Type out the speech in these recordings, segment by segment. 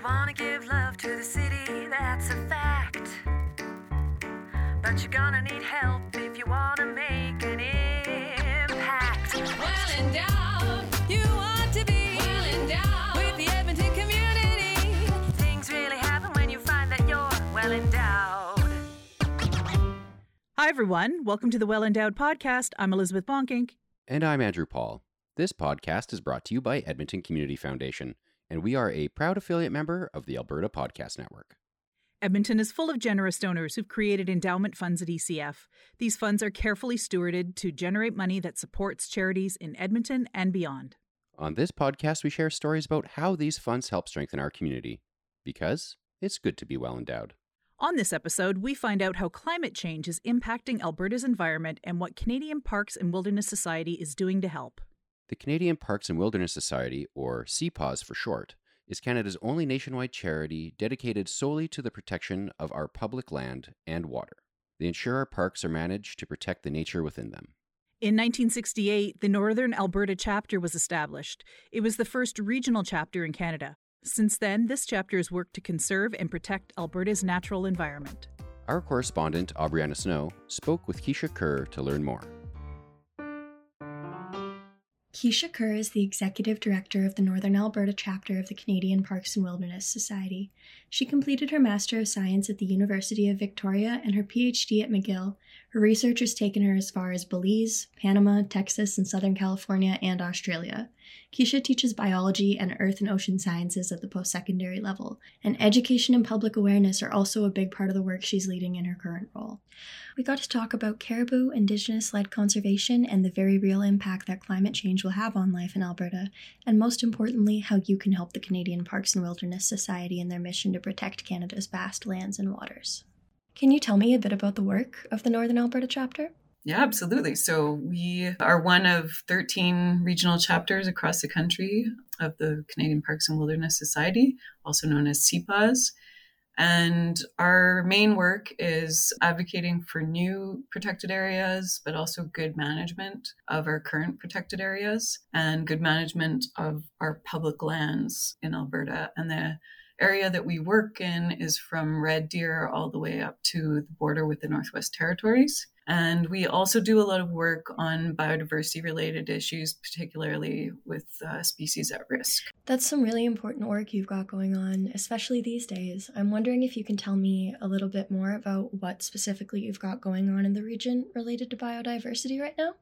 You wanna give love to the city, that's a fact. But you're gonna need help if you wanna make an impact. Well endowed, you want to be well endowed with the Edmonton community. Things really happen when you find that you're well endowed. Hi, everyone. Welcome to the Well Endowed Podcast. I'm Elizabeth Bonkink. And I'm Andrew Paul. This podcast is brought to you by Edmonton Community Foundation, and we are a proud affiliate member of the Alberta Podcast Network. Edmonton is full of generous donors who've created endowment funds at ECF. These funds are carefully stewarded to generate money that supports charities in Edmonton and beyond. On this podcast, we share stories about how these funds help strengthen our community, because it's good to be well endowed. On this episode, we find out how climate change is impacting Alberta's environment and what Canadian Parks and Wilderness Society is doing to help. The Canadian Parks and Wilderness Society, or CPAWS for short, is Canada's only nationwide charity dedicated solely to the protection of our public land and water. They ensure our parks are managed to protect the nature within them. In 1968, the Northern Alberta chapter was established. It was the first regional chapter in Canada. Since then, this chapter has worked to conserve and protect Alberta's natural environment. Our correspondent, Aubrianna Snow, spoke with Kecia Kerr to learn more. Kecia Kerr is the executive director of the Northern Alberta chapter of the Canadian Parks and Wilderness Society. She completed her Master of Science at the University of Victoria and her PhD at McGill. Her research has taken her as far as Belize, Panama, Texas, and Southern California, and Australia. Kecia teaches biology and earth and ocean sciences at the post secondary level, and education and public awareness are also a big part of the work she's leading in her current role. We got to talk about caribou, Indigenous led conservation, and the very real impact that climate change will have on life in Alberta, and most importantly, how you can help the Canadian Parks and Wilderness Society in their mission to protect Canada's vast lands and waters. Can you tell me a bit about the work of the Northern Alberta chapter? Yeah, absolutely. So we are one of 13 regional chapters across the country of the Canadian Parks and Wilderness Society, also known as CPAWS. And our main work is advocating for new protected areas, but also good management of our current protected areas and good management of our public lands in Alberta. And the area that we work in is from Red Deer all the way up to the border with the Northwest Territories. And we also do a lot of work on biodiversity related issues, particularly with uh, species at risk. That's some really important work you've got going on, especially these days. I'm wondering if you can tell me a little bit more about what specifically you've got going on in the region related to biodiversity right now.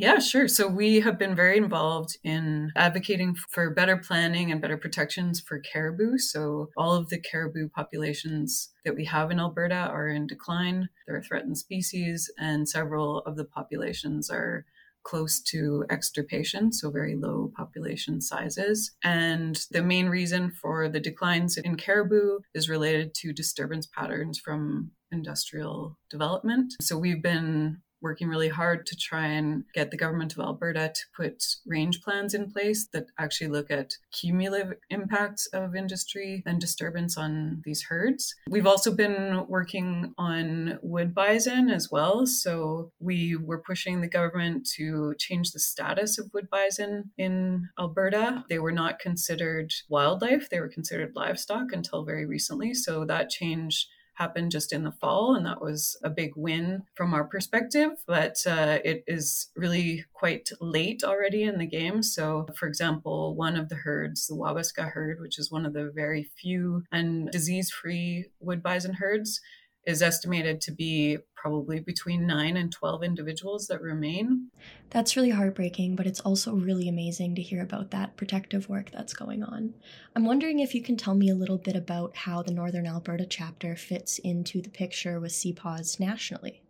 Yeah, sure. So we have been very involved in advocating for better planning and better protections for caribou. So all of the caribou populations that we have in Alberta are in decline. They're a threatened species, and several of the populations are close to extirpation, so very low population sizes. And the main reason for the declines in caribou is related to disturbance patterns from industrial development. So we've been working really hard to try and get the government of Alberta to put range plans in place that actually look at cumulative impacts of industry and disturbance on these herds. We've also been working on wood bison as well. So we were pushing the government to change the status of wood bison in Alberta. They were not considered wildlife, they were considered livestock until very recently. So that change happened just in the fall, and that was a big win from our perspective. But uh, it is really quite late already in the game. So, for example, one of the herds, the Wabasca herd, which is one of the very few and disease free wood bison herds, is estimated to be probably between 9 and 12 individuals that remain. That's really heartbreaking, but it's also really amazing to hear about that protective work that's going on. I'm wondering if you can tell me a little bit about how the Northern Alberta chapter fits into the picture with CPAWS nationally.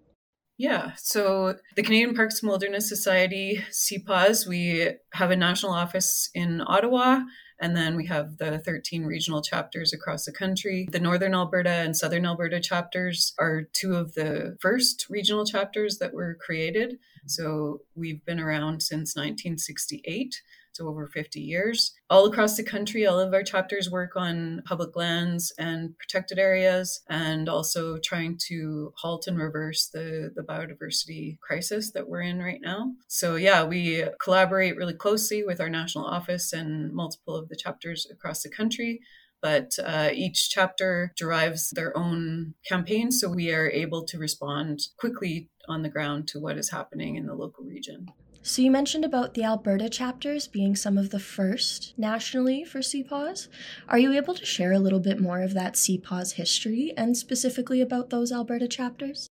Yeah, so the Canadian Parks and Wilderness Society, CPAWS, we have a national office in Ottawa and then we have the 13 regional chapters across the country. The Northern Alberta and Southern Alberta chapters are two of the first regional chapters that were created. So we've been around since 1968 so over 50 years. All across the country, all of our chapters work on public lands and protected areas, and also trying to halt and reverse the, the biodiversity crisis that we're in right now. So, yeah, we collaborate really closely with our national office and multiple of the chapters across the country but uh, each chapter derives their own campaign. So we are able to respond quickly on the ground to what is happening in the local region. So, you mentioned about the Alberta chapters being some of the first nationally for CPAWS. Are you able to share a little bit more of that CPAWS history and specifically about those Alberta chapters?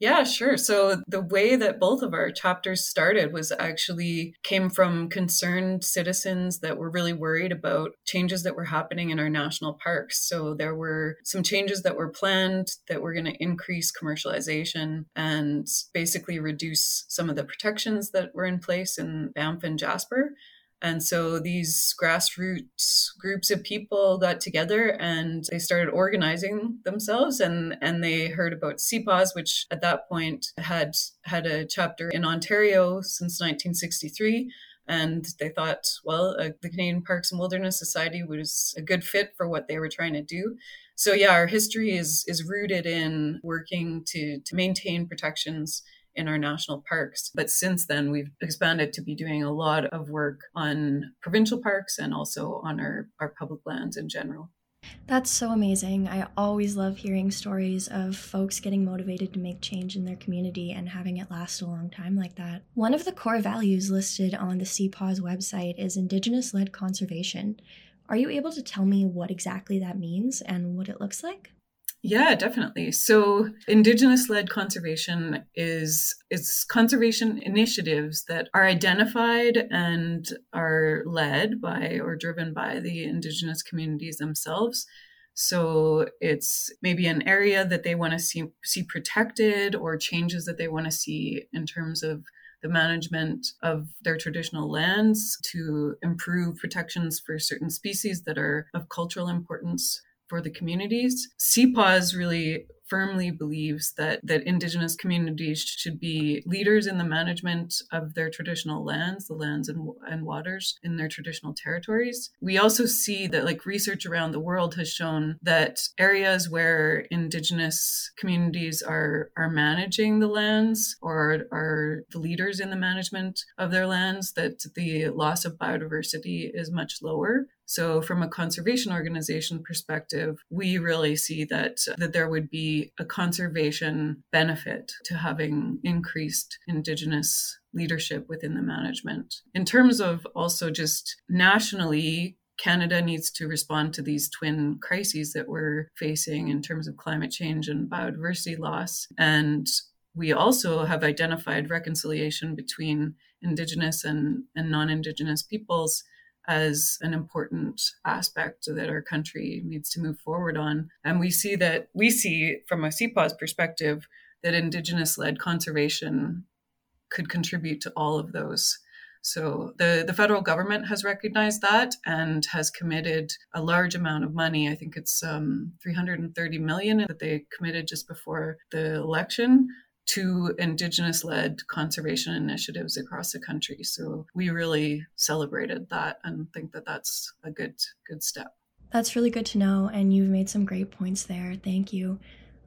Yeah, sure. So the way that both of our chapters started was actually came from concerned citizens that were really worried about changes that were happening in our national parks. So there were some changes that were planned that were going to increase commercialization and basically reduce some of the protections that were in place in Banff and Jasper. And so these grassroots groups of people got together and they started organizing themselves and, and they heard about CPAWS, which at that point had had a chapter in Ontario since 1963. And they thought, well, uh, the Canadian Parks and Wilderness Society was a good fit for what they were trying to do. So yeah, our history is is rooted in working to to maintain protections in our national parks. But since then, we've expanded to be doing a lot of work on provincial parks and also on our, our public lands in general. That's so amazing. I always love hearing stories of folks getting motivated to make change in their community and having it last a long time like that. One of the core values listed on the CPAWS website is Indigenous led conservation. Are you able to tell me what exactly that means and what it looks like? Yeah, definitely. So indigenous led conservation is it's conservation initiatives that are identified and are led by or driven by the indigenous communities themselves. So it's maybe an area that they want to see see protected or changes that they want to see in terms of the management of their traditional lands to improve protections for certain species that are of cultural importance for the communities. CPAWS really firmly believes that that indigenous communities should be leaders in the management of their traditional lands the lands and, and waters in their traditional territories we also see that like research around the world has shown that areas where indigenous communities are are managing the lands or are the leaders in the management of their lands that the loss of biodiversity is much lower so, from a conservation organization perspective, we really see that, that there would be a conservation benefit to having increased Indigenous leadership within the management. In terms of also just nationally, Canada needs to respond to these twin crises that we're facing in terms of climate change and biodiversity loss. And we also have identified reconciliation between Indigenous and, and non Indigenous peoples as an important aspect that our country needs to move forward on. And we see that we see from a CPAWS perspective that Indigenous led conservation could contribute to all of those. So the, the federal government has recognized that and has committed a large amount of money. I think it's um, 330 million that they committed just before the election to Indigenous led conservation initiatives across the country. So we really celebrated that and think that that's a good, good step. That's really good to know, and you've made some great points there. Thank you.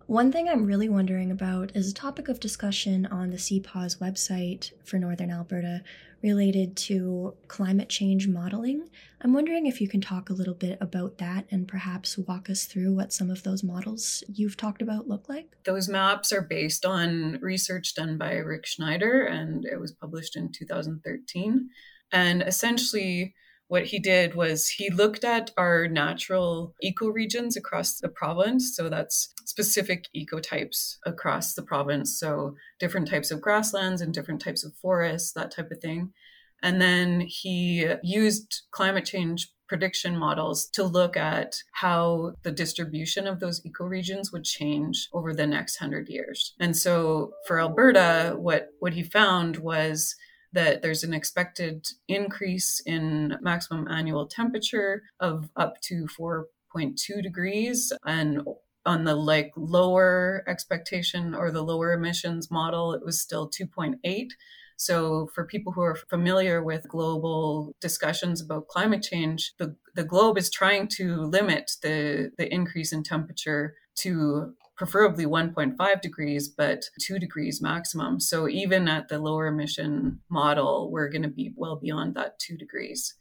One thing I'm really wondering about is a topic of discussion on the CPAWS website for Northern Alberta related to climate change modeling. I'm wondering if you can talk a little bit about that and perhaps walk us through what some of those models you've talked about look like. Those maps are based on research done by Rick Schneider and it was published in 2013. And essentially, what he did was he looked at our natural ecoregions across the province. So that's specific ecotypes across the province. So different types of grasslands and different types of forests, that type of thing. And then he used climate change prediction models to look at how the distribution of those ecoregions would change over the next 100 years. And so for Alberta, what, what he found was that there's an expected increase in maximum annual temperature of up to 4.2 degrees. And on the like lower expectation or the lower emissions model it was still 2.8 so for people who are familiar with global discussions about climate change the, the globe is trying to limit the, the increase in temperature to preferably 1.5 degrees, but 2 degrees maximum. So even at the lower emission model, we're going to be well beyond that 2 degrees.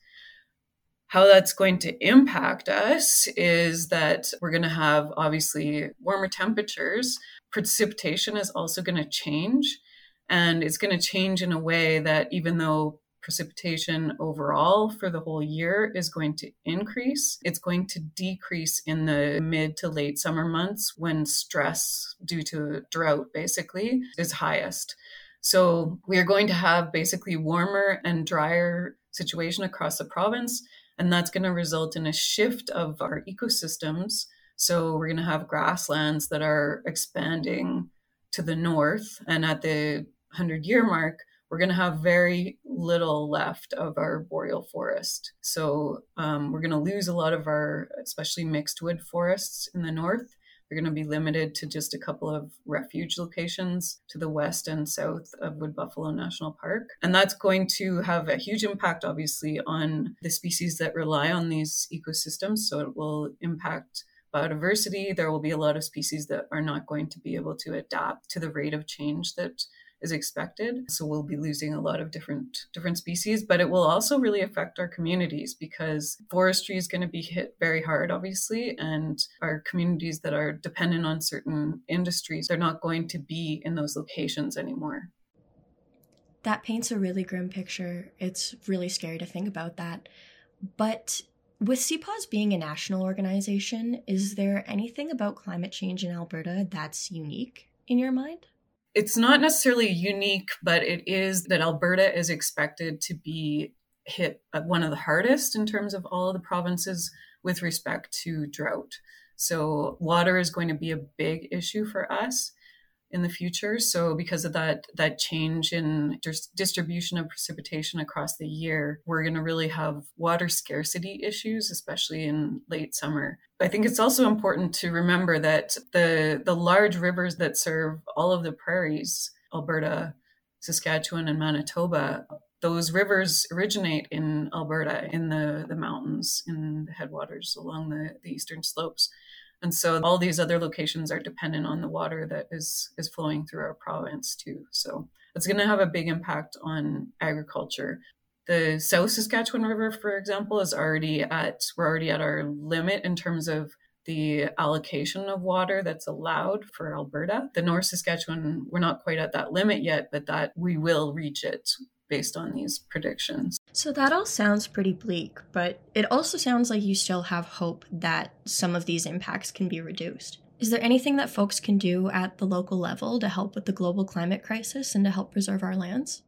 how that's going to impact us is that we're going to have obviously warmer temperatures. Precipitation is also going to change. And it's going to change in a way that even though precipitation overall for the whole year is going to increase. It's going to decrease in the mid to late summer months when stress due to drought basically is highest. So we are going to have basically warmer and drier situation across the province and that's going to result in a shift of our ecosystems. So we're going to have grasslands that are expanding to the north. And at the 100 year mark, we're going to have very little left of our boreal forest. So um, we're going to lose a lot of our, especially mixed wood forests in the north. We're going to be limited to just a couple of refuge locations to the west and south of Wood Buffalo National Park. And that's going to have a huge impact, obviously, on the species that rely on these ecosystems. So it will impact biodiversity. There will be a lot of species that are not going to be able to adapt to the rate of change that is expected. So we'll be losing a lot of different different species, but it will also really affect our communities because forestry is going to be hit very hard, obviously, and our communities that are dependent on certain industries, they're not going to be in those locations anymore. That paints a really grim picture. It's really scary to think about that. But with CPAWS being a national organization, is there anything about climate change in Alberta that's unique in your mind? It's not necessarily unique, but it is that Alberta is expected to be hit one of the hardest in terms of all of the provinces with respect to drought. So, water is going to be a big issue for us in the future. So because of that that change in dis- distribution of precipitation across the year, we're going to really have water scarcity issues, especially in late summer. I think it's also important to remember that the the large rivers that serve all of the prairies, Alberta, Saskatchewan, and Manitoba, those rivers originate in Alberta, in the, the mountains, in the headwaters along the, the eastern slopes. And so all these other locations are dependent on the water that is is flowing through our province too. So it's going to have a big impact on agriculture. The South Saskatchewan River, for example, is already at we're already at our limit in terms of the allocation of water that's allowed for Alberta. The North Saskatchewan, we're not quite at that limit yet, but that we will reach it based on these predictions. So that all sounds pretty bleak, but it also sounds like you still have hope that some of these impacts can be reduced. Is there anything that folks can do at the local level to help with the global climate crisis and to help preserve our lands?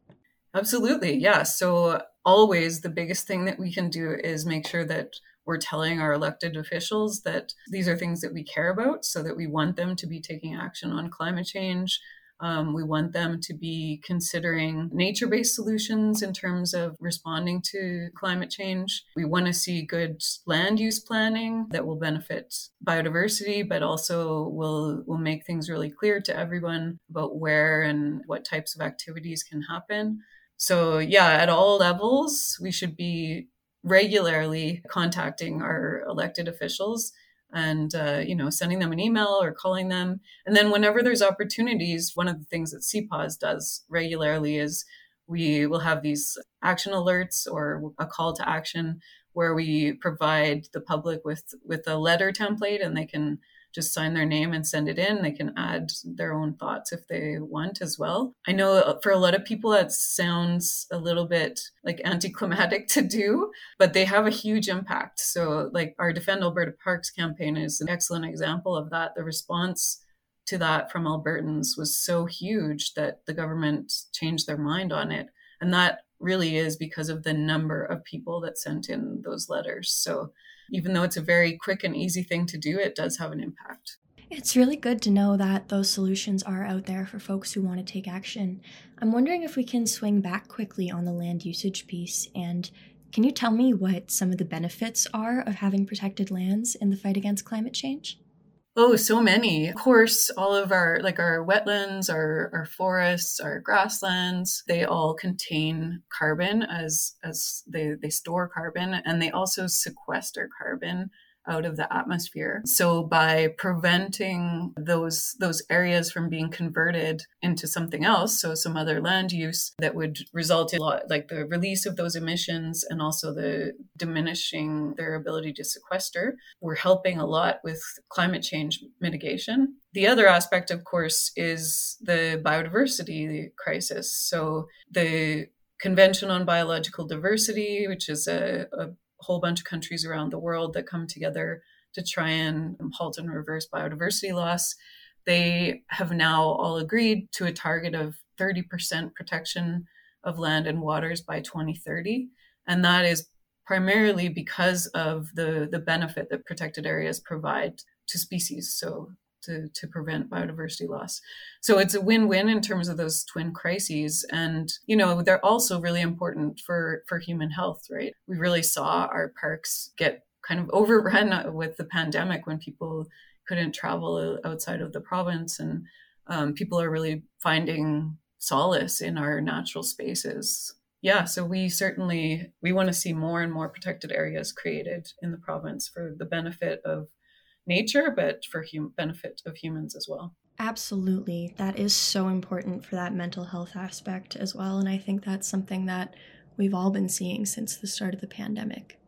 Absolutely, yeah. So, always the biggest thing that we can do is make sure that we're telling our elected officials that these are things that we care about so that we want them to be taking action on climate change um, we want them to be considering nature based solutions in terms of responding to climate change. We want to see good land use planning that will benefit biodiversity, but also will, will make things really clear to everyone about where and what types of activities can happen. So, yeah, at all levels, we should be regularly contacting our elected officials and uh, you know sending them an email or calling them. And then whenever there's opportunities one of the things that cpaws does regularly is we will have these action alerts or a call to action where we provide the public with with a letter template and they can just sign their name and send it in. They can add their own thoughts if they want as well. I know uh, for a lot of people that sounds a little bit like anticlimactic to do, but they have a huge impact. So, like our Defend Alberta Parks campaign is an excellent example of that. The response to that from Albertans was so huge that the government changed their mind on it. And that really is because of the number of people that sent in those letters. So even though it's a very quick and easy thing to do, it does have an impact. It's really good to know that those solutions are out there for folks who want to take action. I'm wondering if we can swing back quickly on the land usage piece and can you tell me what some of the benefits are of having protected lands in the fight against climate change? Oh, so many. Of course, all of our like our wetlands, our, our forests, our grasslands, they all contain carbon as as they, they store carbon and they also sequester carbon out of the atmosphere. So by preventing those those areas from being converted into something else, so some other land use that would result in like the release of those emissions and also the diminishing their ability to sequester, we're helping a lot with climate change mitigation. The other aspect, of course, is the biodiversity crisis. So the Convention on Biological Diversity, which is a, a whole bunch of countries around the world that come together to try and halt and reverse biodiversity loss. They have now all agreed to a target of 30% protection of land and waters by 2030. And that is primarily because of the, the benefit that protected areas provide to species. So to, to prevent biodiversity loss. So it's a win-win in terms of those twin crises. And, you know, they're also really important for, for human health, right? We really saw our parks get kind of overrun with the pandemic when people couldn't travel outside of the province. And um, people are really finding solace in our natural spaces yeah so we certainly we want to see more and more protected areas created in the province for the benefit of nature, but for hum- benefit of humans as well. Absolutely. That is so important for that mental health aspect as well. And I think that's something that we've all been seeing since the start of the pandemic.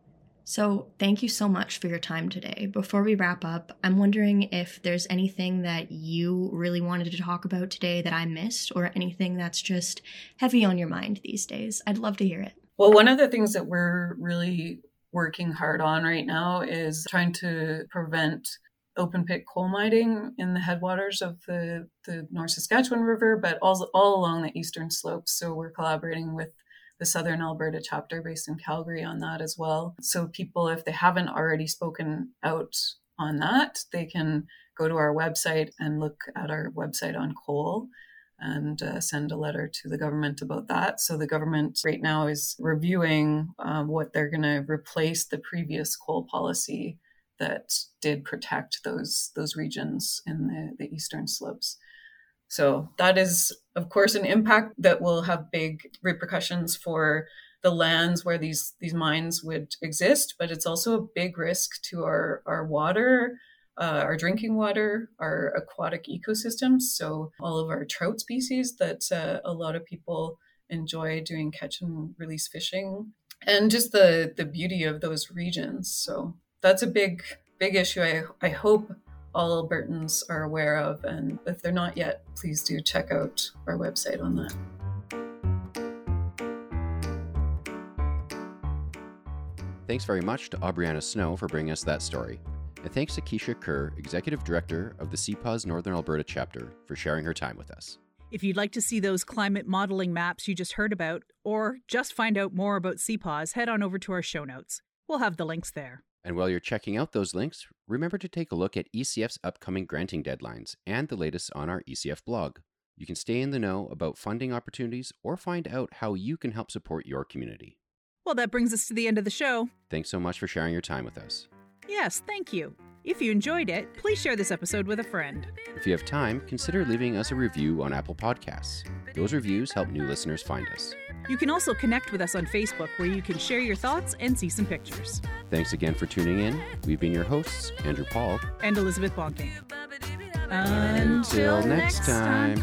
So, thank you so much for your time today. Before we wrap up, I'm wondering if there's anything that you really wanted to talk about today that I missed, or anything that's just heavy on your mind these days. I'd love to hear it. Well, one of the things that we're really working hard on right now is trying to prevent open pit coal mining in the headwaters of the, the North Saskatchewan River, but all, all along the eastern slopes. So we're collaborating with the Southern Alberta chapter based in Calgary on that as well. So people, if they haven't already spoken out on that, they can go to our website and look at our website on coal and uh, send a letter to the government about that. So the government right now is reviewing um, what they're going to replace the previous coal policy that did protect those those regions in the, the eastern slopes. So that is, of course, an impact that will have big repercussions for the lands where these these mines would exist, but it's also a big risk to our our water uh, our drinking water, our aquatic ecosystems. So, all of our trout species that uh, a lot of people enjoy doing catch and release fishing, and just the, the beauty of those regions. So, that's a big, big issue. I, I hope all Albertans are aware of. And if they're not yet, please do check out our website on that. Thanks very much to Aubrianna Snow for bringing us that story. And thanks to Kecia Kerr, Executive Director of the CPAWS Northern Alberta chapter, for sharing her time with us. If you'd like to see those climate modeling maps you just heard about, or just find out more about CPAWS, head on over to our show notes. We'll have the links there. And while you're checking out those links, remember to take a look at ECF's upcoming granting deadlines and the latest on our ECF blog. You can stay in the know about funding opportunities or find out how you can help support your community. Well, that brings us to the end of the show. Thanks so much for sharing your time with us. Yes, thank you. If you enjoyed it, please share this episode with a friend. If you have time, consider leaving us a review on Apple Podcasts. Those reviews help new listeners find us. You can also connect with us on Facebook where you can share your thoughts and see some pictures. Thanks again for tuning in. We've been your hosts, Andrew Paul. And Elizabeth Bonkink. Until next time.